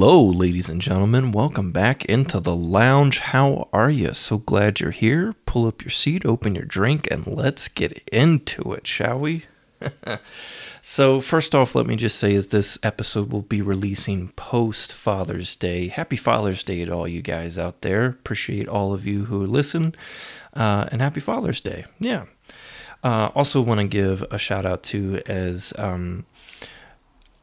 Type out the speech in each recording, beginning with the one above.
Hello, ladies and gentlemen. Welcome back into the lounge. How are you? So glad you're here. Pull up your seat, open your drink, and let's get into it, shall we? so, first off, let me just say is this episode will be releasing post Father's Day. Happy Father's Day to all you guys out there. Appreciate all of you who listen, uh, and happy Father's Day. Yeah. Uh, also, want to give a shout out to as um,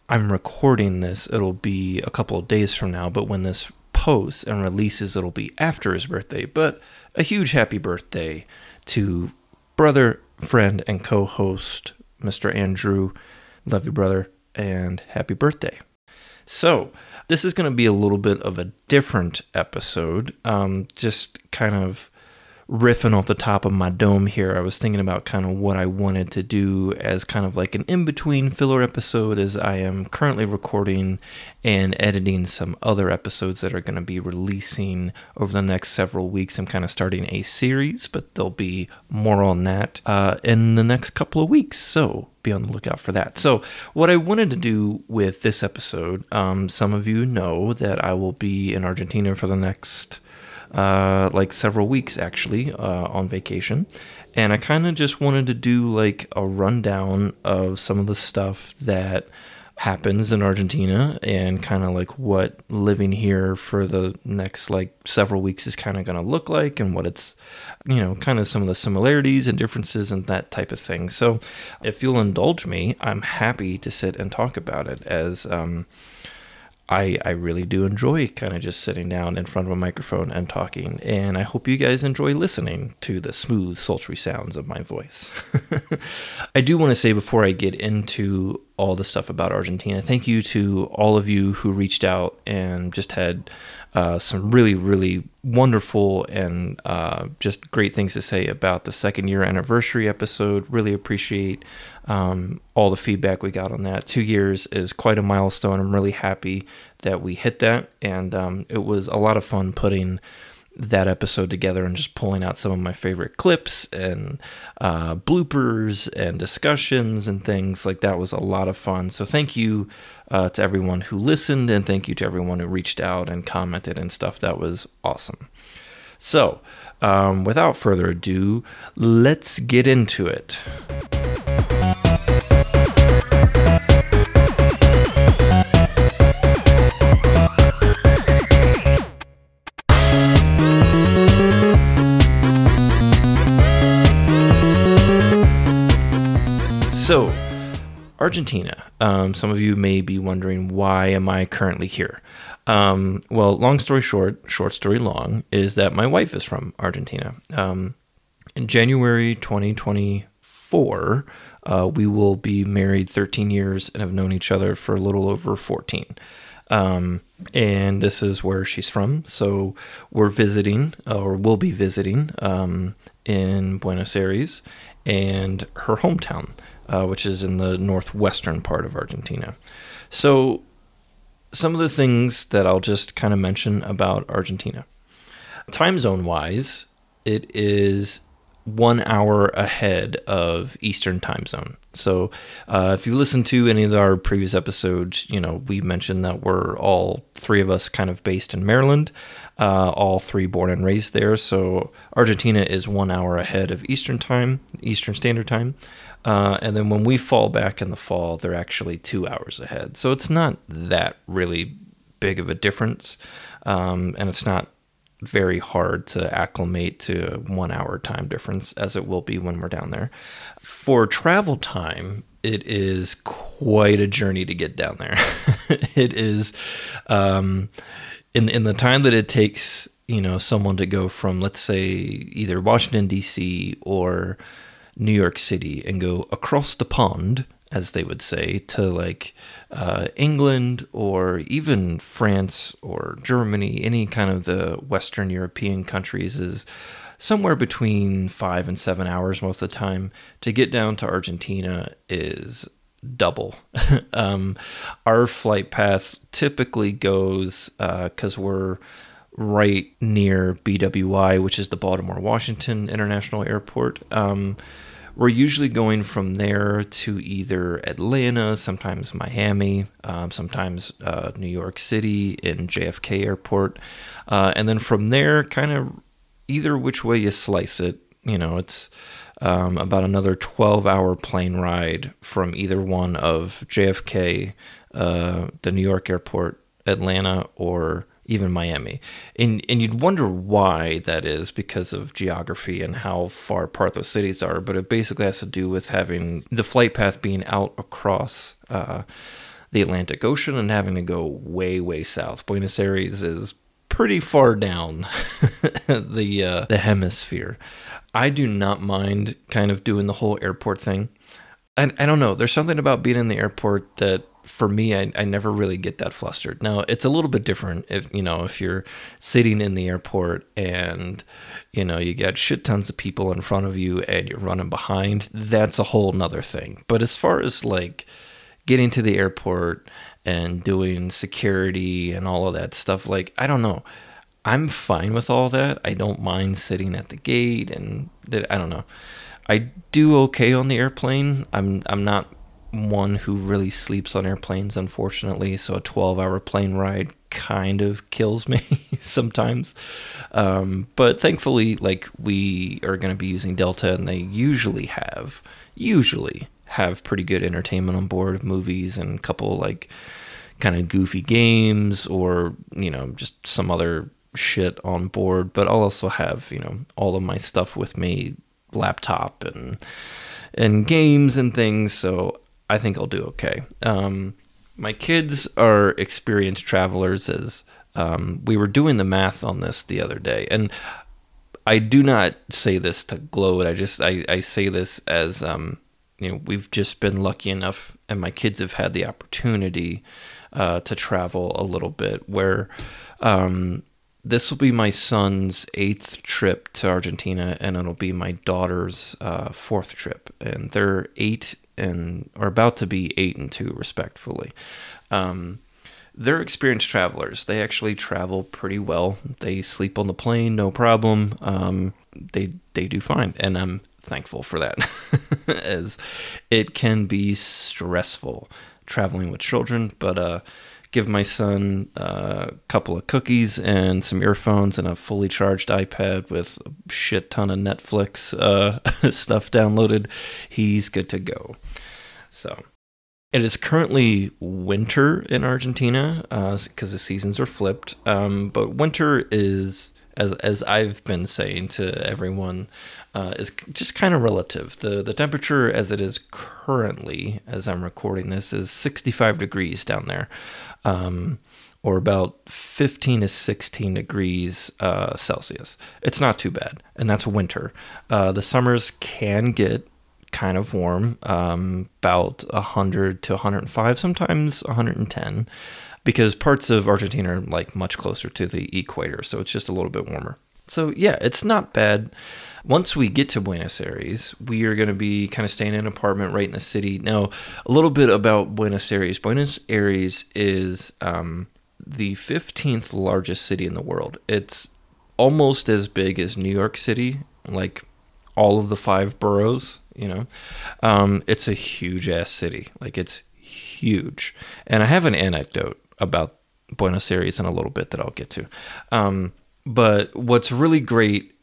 I'm recording this, it'll be a couple of days from now, but when this posts and releases, it'll be after his birthday. But a huge happy birthday to brother, friend, and co host, Mr. Andrew. Love you, brother, and happy birthday. So, this is going to be a little bit of a different episode, um, just kind of riffing off the top of my dome here, I was thinking about kind of what I wanted to do as kind of like an in between filler episode, as I am currently recording and editing some other episodes that are going to be releasing over the next several weeks. I'm kind of starting a series, but there'll be more on that uh, in the next couple of weeks. So be on the lookout for that. So, what I wanted to do with this episode, um, some of you know that I will be in Argentina for the next uh, like several weeks actually uh, on vacation. And I kind of just wanted to do like a rundown of some of the stuff that happens in Argentina and kind of like what living here for the next like several weeks is kind of going to look like and what it's you know kind of some of the similarities and differences and that type of thing. So if you'll indulge me, I'm happy to sit and talk about it as um, I, I really do enjoy kind of just sitting down in front of a microphone and talking. And I hope you guys enjoy listening to the smooth, sultry sounds of my voice. I do want to say before I get into all the stuff about Argentina, thank you to all of you who reached out and just had uh, some really, really wonderful and uh, just great things to say about the second year anniversary episode. Really appreciate um, all the feedback we got on that. Two years is quite a milestone. I'm really happy that we hit that, and um, it was a lot of fun putting that episode together and just pulling out some of my favorite clips and uh, bloopers and discussions and things like that was a lot of fun. So thank you uh, to everyone who listened and thank you to everyone who reached out and commented and stuff. That was awesome. So um, without further ado, let's get into it. So, Argentina. Um, some of you may be wondering why am I currently here? Um, well, long story short, short story long, is that my wife is from Argentina. Um, in January 2024, uh, we will be married 13 years and have known each other for a little over 14. Um, and this is where she's from. So we're visiting, or we'll be visiting, um, in Buenos Aires and her hometown uh, which is in the northwestern part of Argentina. So, some of the things that I'll just kind of mention about Argentina. Time zone wise, it is one hour ahead of Eastern time zone. So, uh, if you listen to any of our previous episodes, you know, we mentioned that we're all three of us kind of based in Maryland, uh, all three born and raised there. So, Argentina is one hour ahead of Eastern time, Eastern Standard Time. Uh, and then when we fall back in the fall, they're actually two hours ahead. So it's not that really big of a difference. Um, and it's not very hard to acclimate to one hour time difference as it will be when we're down there. For travel time, it is quite a journey to get down there. it is um, in in the time that it takes, you know, someone to go from let's say either Washington D.C. or New York City and go across the pond, as they would say, to like uh, England or even France or Germany, any kind of the Western European countries is somewhere between five and seven hours most of the time. To get down to Argentina is double. um, our flight path typically goes because uh, we're right near BWI, which is the Baltimore Washington International Airport. Um, we're usually going from there to either Atlanta, sometimes Miami, um, sometimes uh, New York City in JFK Airport. Uh, and then from there, kind of either which way you slice it, you know, it's um, about another 12 hour plane ride from either one of JFK, uh, the New York airport, Atlanta, or even Miami. And and you'd wonder why that is because of geography and how far apart those cities are, but it basically has to do with having the flight path being out across uh, the Atlantic Ocean and having to go way way south. Buenos Aires is pretty far down the uh, the hemisphere. I do not mind kind of doing the whole airport thing. I, I don't know. There's something about being in the airport that for me, I, I never really get that flustered. Now, it's a little bit different if, you know, if you're sitting in the airport and, you know, you got shit tons of people in front of you and you're running behind, that's a whole nother thing. But as far as like getting to the airport and doing security and all of that stuff, like, I don't know. I'm fine with all that. I don't mind sitting at the gate and that, I don't know. I do okay on the airplane. I'm I'm not one who really sleeps on airplanes, unfortunately. So a 12 hour plane ride kind of kills me sometimes. Um, but thankfully, like we are going to be using Delta, and they usually have, usually have pretty good entertainment on board, movies and a couple like kind of goofy games or, you know, just some other shit on board. But I'll also have, you know, all of my stuff with me, laptop and and games and things. So I think I'll do okay. Um, my kids are experienced travelers, as um, we were doing the math on this the other day, and I do not say this to gloat. I just I, I say this as um, you know we've just been lucky enough, and my kids have had the opportunity uh, to travel a little bit. Where um, this will be my son's eighth trip to Argentina, and it'll be my daughter's uh, fourth trip, and they're eight and are about to be eight and two, respectfully. Um, they're experienced travelers. They actually travel pretty well. They sleep on the plane, no problem. Um, they they do fine, and I'm thankful for that, as it can be stressful traveling with children. But uh, give my son a couple of cookies and some earphones and a fully charged iPad with a shit ton of Netflix uh, stuff downloaded, he's good to go. So it is currently winter in Argentina because uh, the seasons are flipped. Um, but winter is, as as I've been saying to everyone, uh, is just kind of relative. the The temperature, as it is currently, as I'm recording this, is 65 degrees down there um, or about 15 to 16 degrees uh, Celsius. It's not too bad, and that's winter. Uh, the summers can get kind of warm, um, about 100 to 105, sometimes 110, because parts of Argentina are like much closer to the equator, so it's just a little bit warmer. So yeah, it's not bad. Once we get to Buenos Aires, we are going to be kind of staying in an apartment right in the city. Now, a little bit about Buenos Aires. Buenos Aires is um, the 15th largest city in the world. It's almost as big as New York City, like all of the five boroughs, you know. Um, it's a huge ass city. Like, it's huge. And I have an anecdote about Buenos Aires in a little bit that I'll get to. Um, but what's really great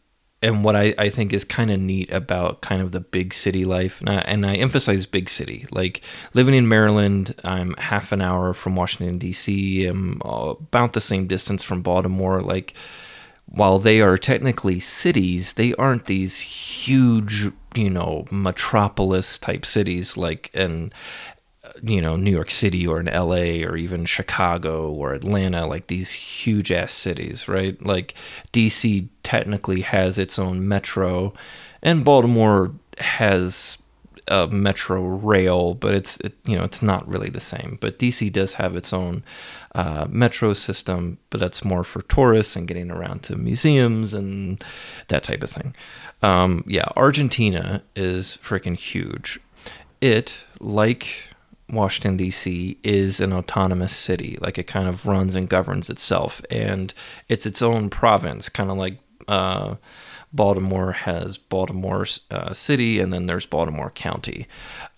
and what I, I think is kind of neat about kind of the big city life, and I, and I, emphasize big city. Like living in Maryland, I'm half an hour from Washington D.C. I'm uh, about the same distance from Baltimore. Like while they are technically cities, they aren't these huge, you know, metropolis type cities like and you know New York City or in LA or even Chicago or Atlanta like these huge ass cities right? Like DC technically has its own metro and Baltimore has a metro rail but it's it, you know it's not really the same. But DC does have its own uh, metro system but that's more for tourists and getting around to museums and that type of thing. Um, yeah Argentina is freaking huge. It like Washington, D.C. is an autonomous city. Like it kind of runs and governs itself. And it's its own province, kind of like uh, Baltimore has Baltimore uh, City, and then there's Baltimore County.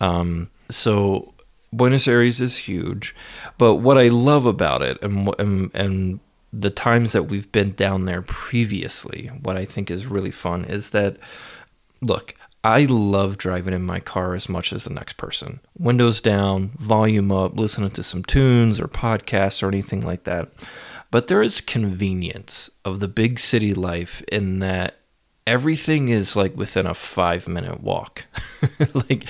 Um, so Buenos Aires is huge, but what I love about it, and and, and the times that we've been down there previously, what I think is really fun is that, look, I love driving in my car as much as the next person. Windows down, volume up, listening to some tunes or podcasts or anything like that. But there is convenience of the big city life in that everything is like within a five minute walk. like,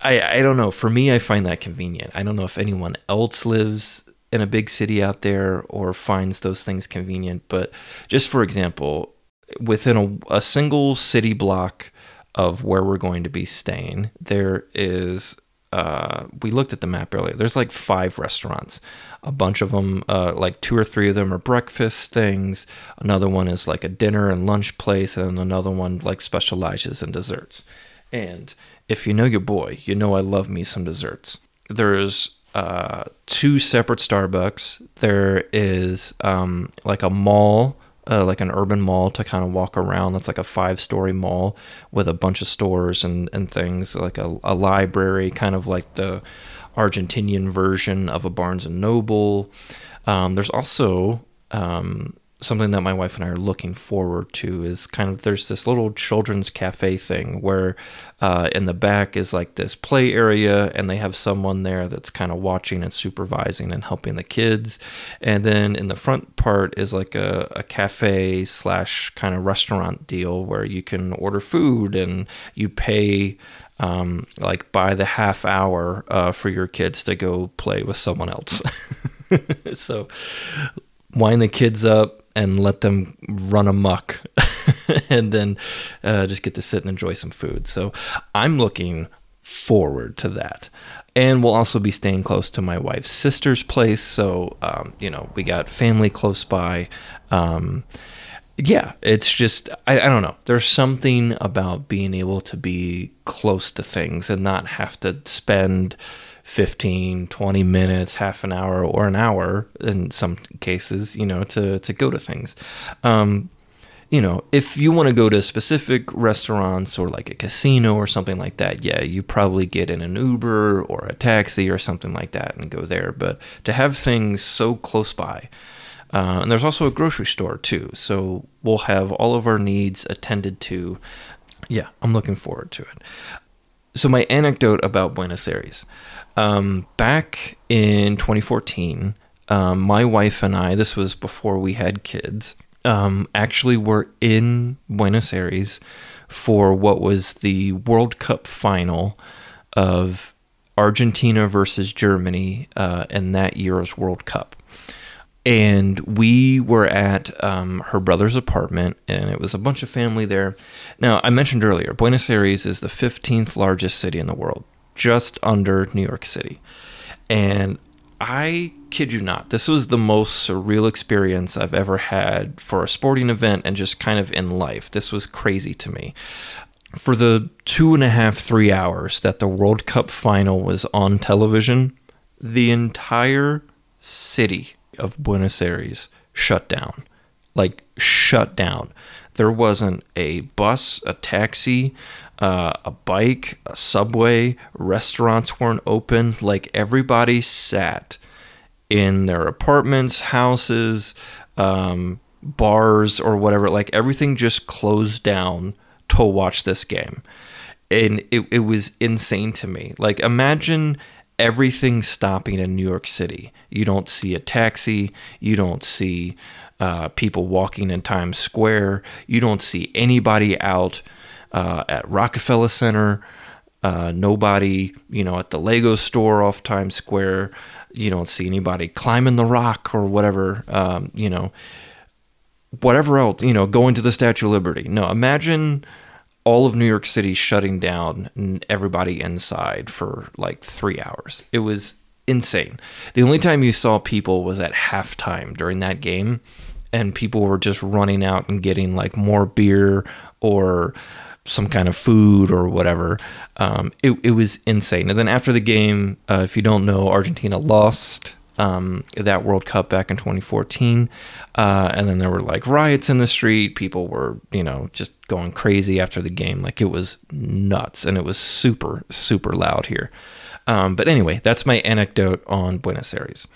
I, I don't know. For me, I find that convenient. I don't know if anyone else lives in a big city out there or finds those things convenient. But just for example, within a, a single city block, of where we're going to be staying, there is. Uh, we looked at the map earlier. There's like five restaurants. A bunch of them, uh, like two or three of them, are breakfast things. Another one is like a dinner and lunch place, and another one like specializes in desserts. And if you know your boy, you know I love me some desserts. There's uh, two separate Starbucks. There is um, like a mall uh, like an urban mall to kind of walk around. That's like a five story mall with a bunch of stores and, and things, like a, a library, kind of like the Argentinian version of a Barnes and Noble. Um, there's also um, something that my wife and I are looking forward to is kind of there's this little children's cafe thing where uh, in the back is like this play area and they have someone there that's kind of watching and supervising and helping the kids. And then in the front part is like a, a cafe slash kind of restaurant deal where you can order food and you pay um, like by the half hour uh, for your kids to go play with someone else. So wind the kids up and let them run amok and then uh, just get to sit and enjoy some food. So I'm looking forward to that. And we'll also be staying close to my wife's sister's place. So, um, you know, we got family close by. Um, yeah, it's just, I, I don't know. There's something about being able to be close to things and not have to spend 15 20 minutes half an hour or an hour in some cases you know to to go to things. Um you know if you want to go to specific restaurants or like a casino or something like that yeah you probably get in an uber or a taxi or something like that and go there. But to have things so close by uh, and there's also a grocery store too so we'll have all of our needs attended to. Yeah i'm looking forward to it so my anecdote about buenos aires um, back in 2014, um, my wife and I, this was before we had kids, um, actually were in Buenos Aires for what was the World Cup final of Argentina versus Germany uh, in that year's World Cup. And we were at um, her brother's apartment, and it was a bunch of family there. Now, I mentioned earlier, Buenos Aires is the 15th largest city in the world just under New York City. And I kid you not, this was the most surreal experience I've ever had for a sporting event and just kind of in life. This was crazy to me. For the two and a half, three hours that the World Cup final was on television, the entire city of Buenos Aires shut down. Like, shut down. There wasn't a bus, a taxi, uh, a bike, a subway, restaurants weren't open. Like everybody sat in their apartments, houses, um, bars, or whatever. Like everything just closed down to watch this game. And it, it was insane to me. Like, imagine everything stopping in New York City. You don't see a taxi, you don't see uh, people walking in Times Square, you don't see anybody out uh, at Rockefeller Center. Uh, nobody, you know, at the Lego store off Times Square. You don't see anybody climbing the rock or whatever. Um, you know, whatever else. You know, going to the Statue of Liberty. No, imagine all of New York City shutting down and everybody inside for like three hours. It was insane. The only time you saw people was at halftime during that game, and people were just running out and getting like more beer or some kind of food or whatever. Um, it, it was insane. And then after the game, uh, if you don't know, Argentina lost. Um, that World Cup back in 2014. Uh, and then there were like riots in the street. People were, you know, just going crazy after the game. Like it was nuts and it was super, super loud here. Um, but anyway, that's my anecdote on Buenos Aires.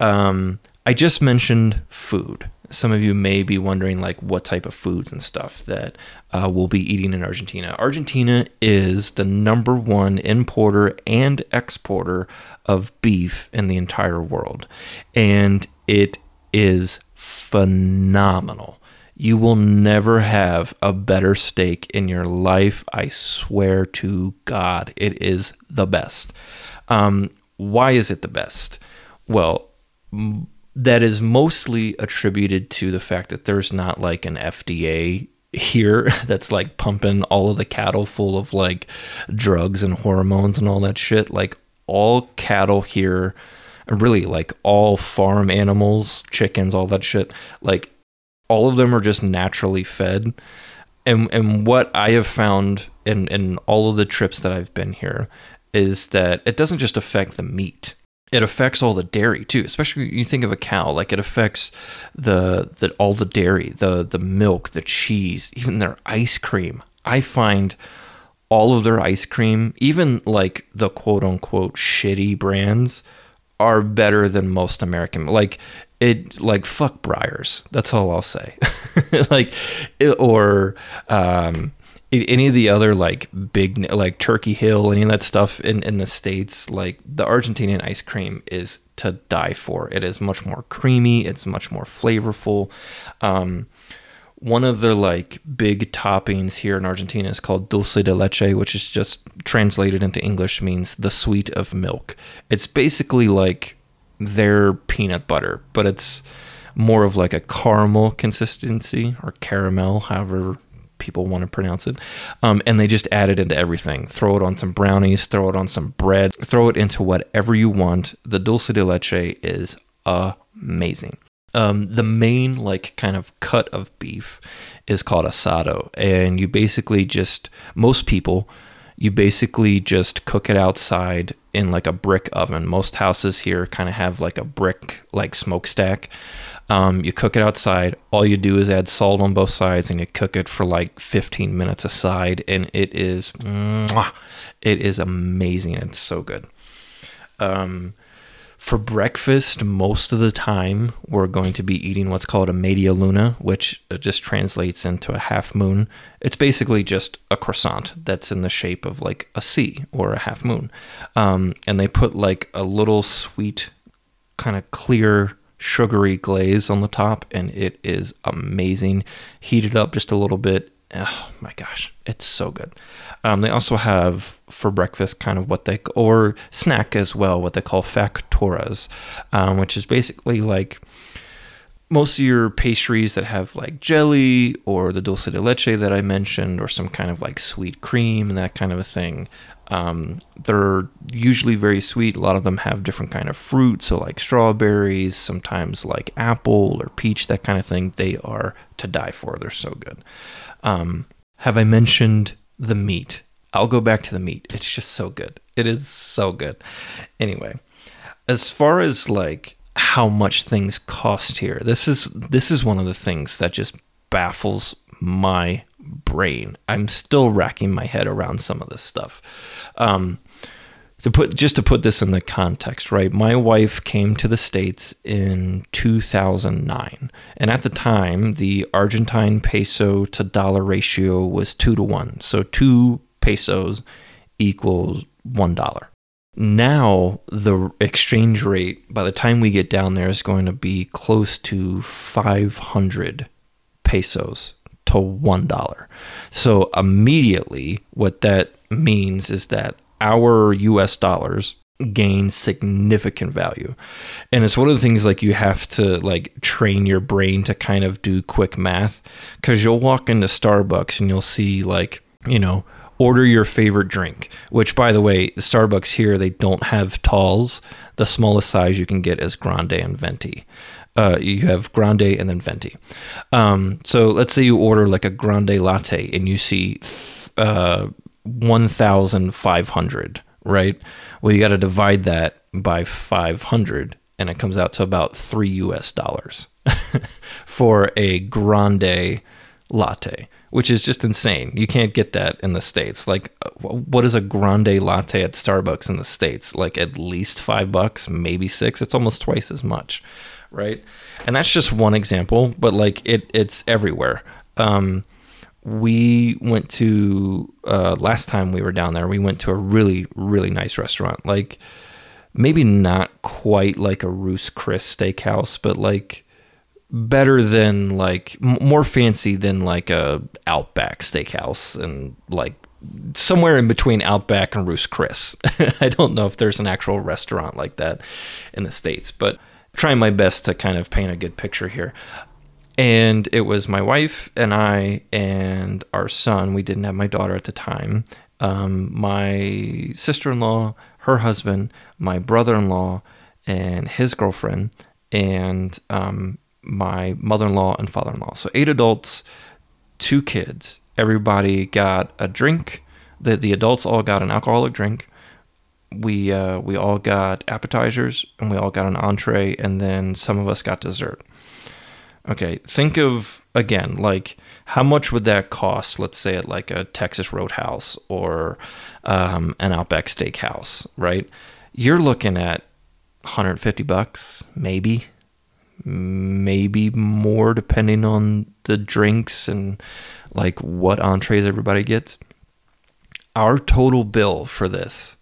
Um, I just mentioned food. Some of you may be wondering, like, what type of foods and stuff that uh, we'll be eating in Argentina. Argentina is the number one importer and exporter of beef in the entire world, and it is phenomenal. You will never have a better steak in your life. I swear to God, it is the best. Um, why is it the best? Well, that is mostly attributed to the fact that there's not like an FDA here that's like pumping all of the cattle full of like drugs and hormones and all that shit. Like all cattle here, really like all farm animals, chickens, all that shit, like all of them are just naturally fed. And and what I have found in in all of the trips that I've been here is that it doesn't just affect the meat it affects all the dairy too especially you think of a cow like it affects the the all the dairy the the milk the cheese even their ice cream. I find all of their ice cream even like the quote unquote shitty brands are better than most american like it like fuck Breyers that's all i'll say. Like it, or um any of the other like big like Turkey Hill, any of that stuff in in the states, like the Argentinian ice cream is to die for. It is much more creamy. It's much more flavorful. Um, one of the like big toppings here in Argentina is called dulce de leche, which is just translated into English means the sweet of milk. It's basically like their peanut butter, but it's more of like a caramel consistency or caramel, however people want to pronounce it. Um, and they just add it into everything. Throw it on some brownies, throw it on some bread, throw it into whatever you want. The dulce de leche is amazing. Um, the main like kind of cut of beef is called asado, and you basically just most people you basically just cook it outside in like a brick oven. Most houses here kind of have like a brick like smokestack. Um, you cook it outside. All you do is add salt on both sides, and you cook it for like 15 minutes aside, and it is, mwah, it is amazing. It's so good. Um, for breakfast, most of the time, we're going to be eating what's called a media luna, which uh, just translates into a half moon. It's basically just a croissant that's in the shape of like a C or a half moon. Um, and they put like a little sweet, kind of clear sugary glaze on the top, and it is amazing. Heat it up just a little bit. Oh my gosh, it's so good. Um, they also have for breakfast kind of what they or snack as well, what they call facturas, um, which is basically like most of your pastries that have like jelly or the dulce de leche that I mentioned, or some kind of like sweet cream and that kind of a thing. Um, they're usually very sweet. A lot of them have different kind of fruit, so like strawberries, sometimes like apple or peach, that kind of thing. They are to die for. They're so good. Um, have I mentioned the meat? I'll go back to the meat. It's just so good. It is so good. Anyway, as far as like how much things cost here, this is this is one of the things that just baffles my brain. I'm still racking my head around some of this stuff. Um, to put just to put this in the context, right? My wife came to the states in 2009, and at the time, the Argentine peso to dollar ratio was two to one. So two pesos equals one dollar. Now the exchange rate by the time we get down there is going to be close to 500 pesos to one dollar. So immediately, what that means is that our US dollars gain significant value. And it's one of the things like you have to like train your brain to kind of do quick math cuz you'll walk into Starbucks and you'll see like, you know, order your favorite drink, which by the way, Starbucks here they don't have talls. The smallest size you can get is grande and venti uh, you have grande and then venti. Um, so let's say you order like a grande latte and you see uh, 1,500, right? Well, you got to divide that by 500 and it comes out to about three US dollars for a grande latte, which is just insane. You can't get that in the States. Like, what is a grande latte at Starbucks in the States? Like, at least five bucks, maybe six. It's almost twice as much, right? And that's just one example, but like, it, it's everywhere. Um, we went to uh, last time we were down there we went to a really really nice restaurant like maybe not quite like a Ruth's Chris steakhouse but like better than like more fancy than like a outback steakhouse and like somewhere in between outback and Ruth's Chris i don't know if there's an actual restaurant like that in the states but trying my best to kind of paint a good picture here and it was my wife and I and our son. We didn't have my daughter at the time. Um, my sister in law, her husband, my brother in law, and his girlfriend, and um, my mother in law and father in law. So eight adults, two kids. Everybody got a drink. The, the adults all got an alcoholic drink. We uh, we all got appetizers and we all got an entree, and then some of us got dessert. Okay, think of again, like how much would that cost? Let's say at like a Texas Roadhouse or um, an Outback Steakhouse, right? You're looking at 150 bucks, maybe, maybe more, depending on the drinks and like what entrees everybody gets. Our total bill for this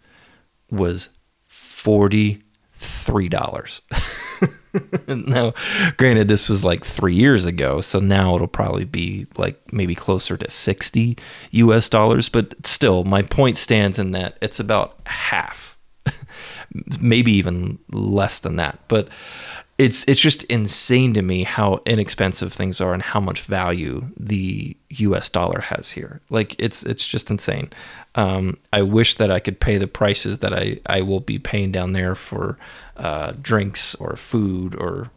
was forty three dollars. now, granted, this was like three years ago, so now it'll probably be like maybe closer to 60 US dollars, but still, my point stands in that it's about half, maybe even less than that. But it's it's just insane to me how inexpensive things are and how much value the U.S. dollar has here. Like it's it's just insane. Um, I wish that I could pay the prices that I I will be paying down there for uh, drinks or food or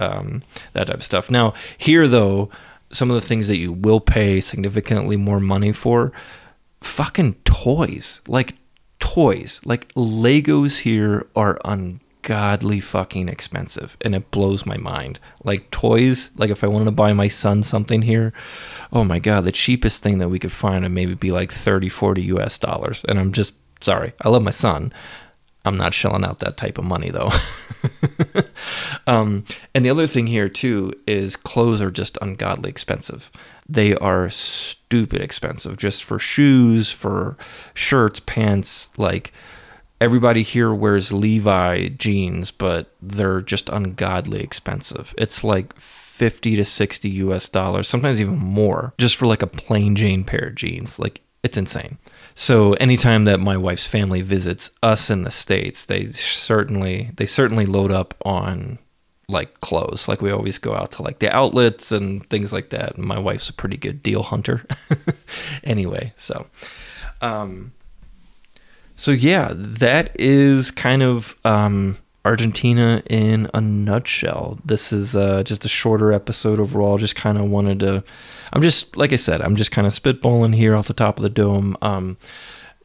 um, that type of stuff. Now here though, some of the things that you will pay significantly more money for, fucking toys like toys like Legos here are un ungodly fucking expensive and it blows my mind. Like toys, like if I wanted to buy my son something here, oh my god, the cheapest thing that we could find would maybe be like 30, 40 US dollars. And I'm just sorry. I love my son. I'm not shelling out that type of money though. um, and the other thing here too is clothes are just ungodly expensive. They are stupid expensive just for shoes, for shirts, pants, like everybody here wears Levi jeans, but they're just ungodly expensive. It's like 50 to 60 US dollars, sometimes even more, just for like a plain Jane pair of jeans. Like it's insane. So anytime that my wife's family visits us in the states, they certainly they certainly load up on like clothes. Like we always go out to like the outlets and things like that. My wife's a pretty good deal hunter. anyway, so um so yeah, that is kind of um, Argentina in a nutshell. This is uh, just a shorter episode overall. Just kind of wanted to. I'm just like I said. I'm just kind of spitballing here off the top of the dome. Um,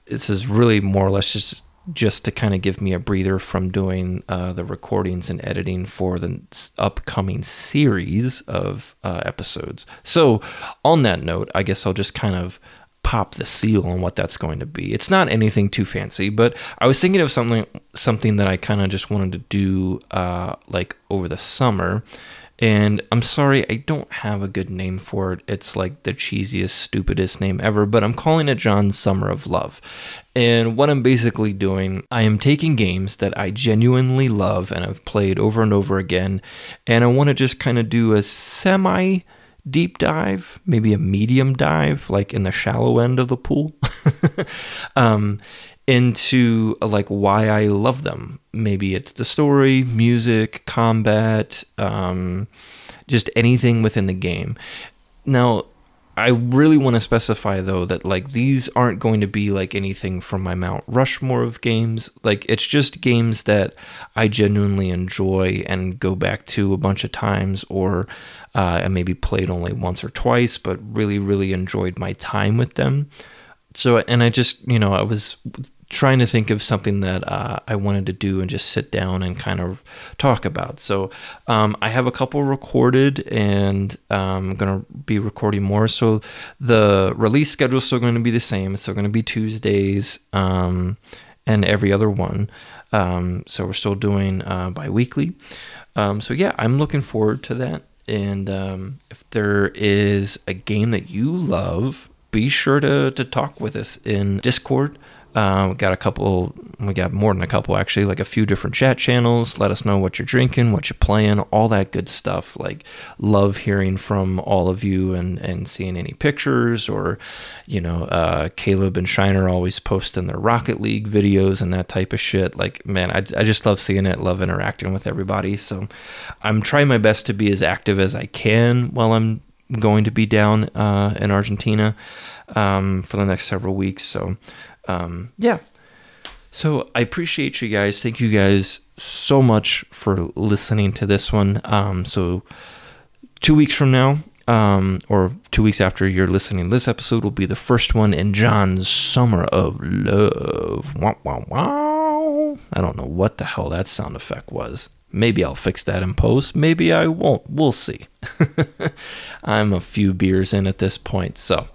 this is really more or less just just to kind of give me a breather from doing uh, the recordings and editing for the upcoming series of uh, episodes. So, on that note, I guess I'll just kind of pop the seal on what that's going to be. It's not anything too fancy, but I was thinking of something something that I kind of just wanted to do uh, like over the summer. And I'm sorry, I don't have a good name for it. It's like the cheesiest, stupidest name ever, but I'm calling it Jon's Summer of Love. And what I'm basically doing, I am taking games that I genuinely love and I've played over and over again, and I want to just kind of do a semi deep dive, maybe a medium dive, like in the shallow end of the pool, um, into uh, like why I love them. Maybe it's the story, music, combat, um, just anything within the game. Now, I really want to specify though that like these aren't going to be like anything from my Mount Rushmore of games. Like it's just games that I genuinely enjoy and go back to a bunch of times or uh, and maybe played only once or twice, but really, really enjoyed my time with them. So, and I just, you know, I was trying to think of something that uh, I wanted to do and just sit down and kind of talk about. So um, I have a couple recorded and um, I'm to be recording more. So the release schedule is still going to be the same. It's still going to be Tuesdays um, and every other one. Um, so we're still doing uh, bi weekly. Um, so yeah, I'm looking forward to that. And um, if there is a game that you love, be sure to, to talk with us in Discord. We got a couple, we got more than a couple actually, like a few different chat channels. Let us know what you're drinking, what you're playing, all that good stuff. Like, love hearing from all of you and, and seeing any pictures or, you know, uh, Caleb and Shiner always posting their Rocket League videos and that type of shit. Like, man, I, I just love seeing it, love interacting with everybody. So I'm trying my best to be as active as I can while I'm going to be down uh, in Argentina um, for the next several weeks. So, um, yeah. So I appreciate you guys. Thank you guys so much for listening to this one. Um, so two weeks from now, um, or two weeks after you're listening, this episode will be the first one in Jon's Summer of Love. Wow, wow, wow. I don't know what the hell that sound effect was. Maybe I'll fix that in post. Maybe I won't. We'll see. I'm a few beers in at this point. So,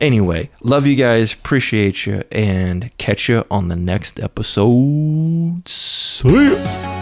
Anyway, love you guys, appreciate you, and catch you on the next episode. See ya.